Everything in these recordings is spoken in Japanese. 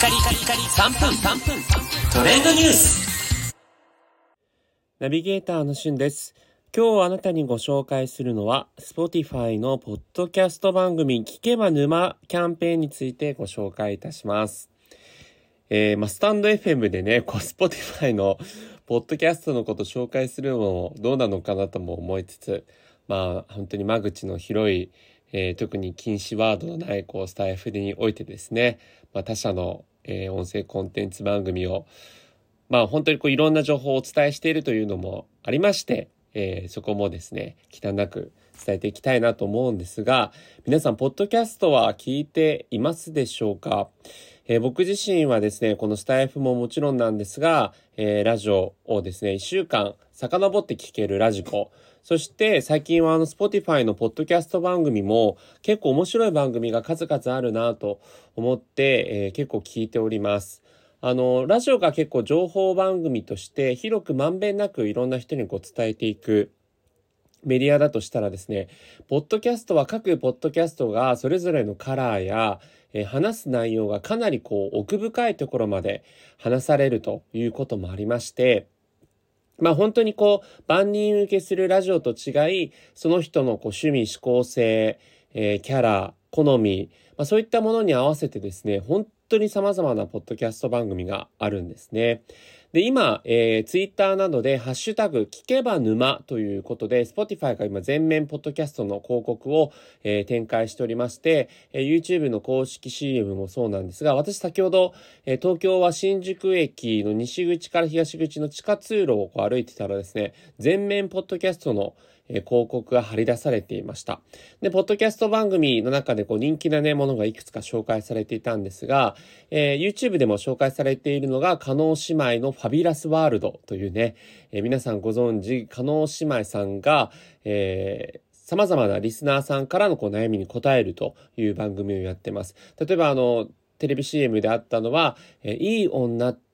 カリカリカリ3分3分トレンドニュースナビゲーターのしゅんです。今日あなたにご紹介するのは、Spotify のポッドキャスト番組聞けば沼キャンペーンについてご紹介いたします。えー、まあ、スタンド FM でね、こう、Spotify の ポッドキャストのこと紹介するのもどうなのかなとも思いつつ、まあ、本当に間口の広い、えー、特に禁止ワードのない、こう、スタイフにおいてですね、まあ、他社の、えー、音声コンテンツ番組を、まあ、本当にこう、いろんな情報をお伝えしているというのもありまして、えー、そこもですね、忌憚なく伝えていきたいなと思うんですが、皆さん、ポッドキャストは聞いていますでしょうか？えー、僕自身はですね、このスタイフももちろんなんですが、えー、ラジオをですね、1週間遡って聞けるラジコ、そして最近はあの Spotify のポッドキャスト番組も結構面白い番組が数々あるなと思って、えー、結構聞いております。あの、ラジオが結構情報番組として広くまんべんなくいろんな人にこう伝えていくメディアだとしたらですね、ポッドキャストは各ポッドキャストがそれぞれのカラーや、えー、話す内容がかなりこう奥深いところまで話されるということもありまして、まあ本当にこう万人受けするラジオと違い、その人のこう趣味、思考性、えー、キャラ、好み、まあ、そういったものに合わせてですね、本当に様々なポッドキャスト番組があるんですね。で、今、えー、ツイッターなどで、ハッシュタグ、聞けば沼ということで、Spotify が今全面ポッドキャストの広告を、えー、展開しておりまして、えー、YouTube の公式 CM もそうなんですが、私先ほど、えー、東京は新宿駅の西口から東口の地下通路をこう歩いてたらですね、全面ポッドキャストのえ広告が貼り出されていました。で、ポッドキャスト番組の中でこう人気なね、ものがいくつか紹介されていたんですが、えー、YouTube でも紹介されているのが、加納姉妹のファビュラスワールドというね、えー、皆さんご存知、加納姉妹さんが、えー様々なリスナーさんからのこう悩みに答えるという番組をやってます。例えばあの、テレビ CM であったのは、えいい女って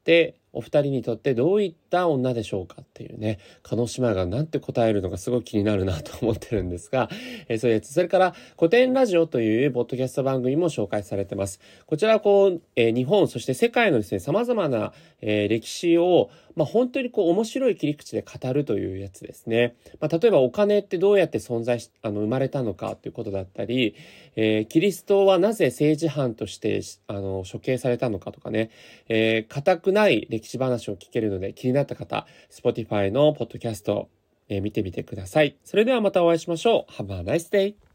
お二人にとってどういった女でしょうかっていうね、鹿児島がなんて答えるのかすごい気になるなと思ってるんですが、えー、そうやつ。それから古典ラジオというポッドキャスト番組も紹介されてます。こちらはこう、えー、日本、そして世界のですね、様々な、えー、歴史を、まあ、本当にこう面白い切り口で語るというやつですね。まあ、例えばお金ってどうやって存在し、あの、生まれたのかということだったり、えー、キリストはなぜ政治犯として、あの、処刑されたのかとかね、えー、固くない歴史話を聞けるので気になった方、Spotify のポッドキャスト、えー、見てみてください。それではまたお会いしましょう。Have a nice day!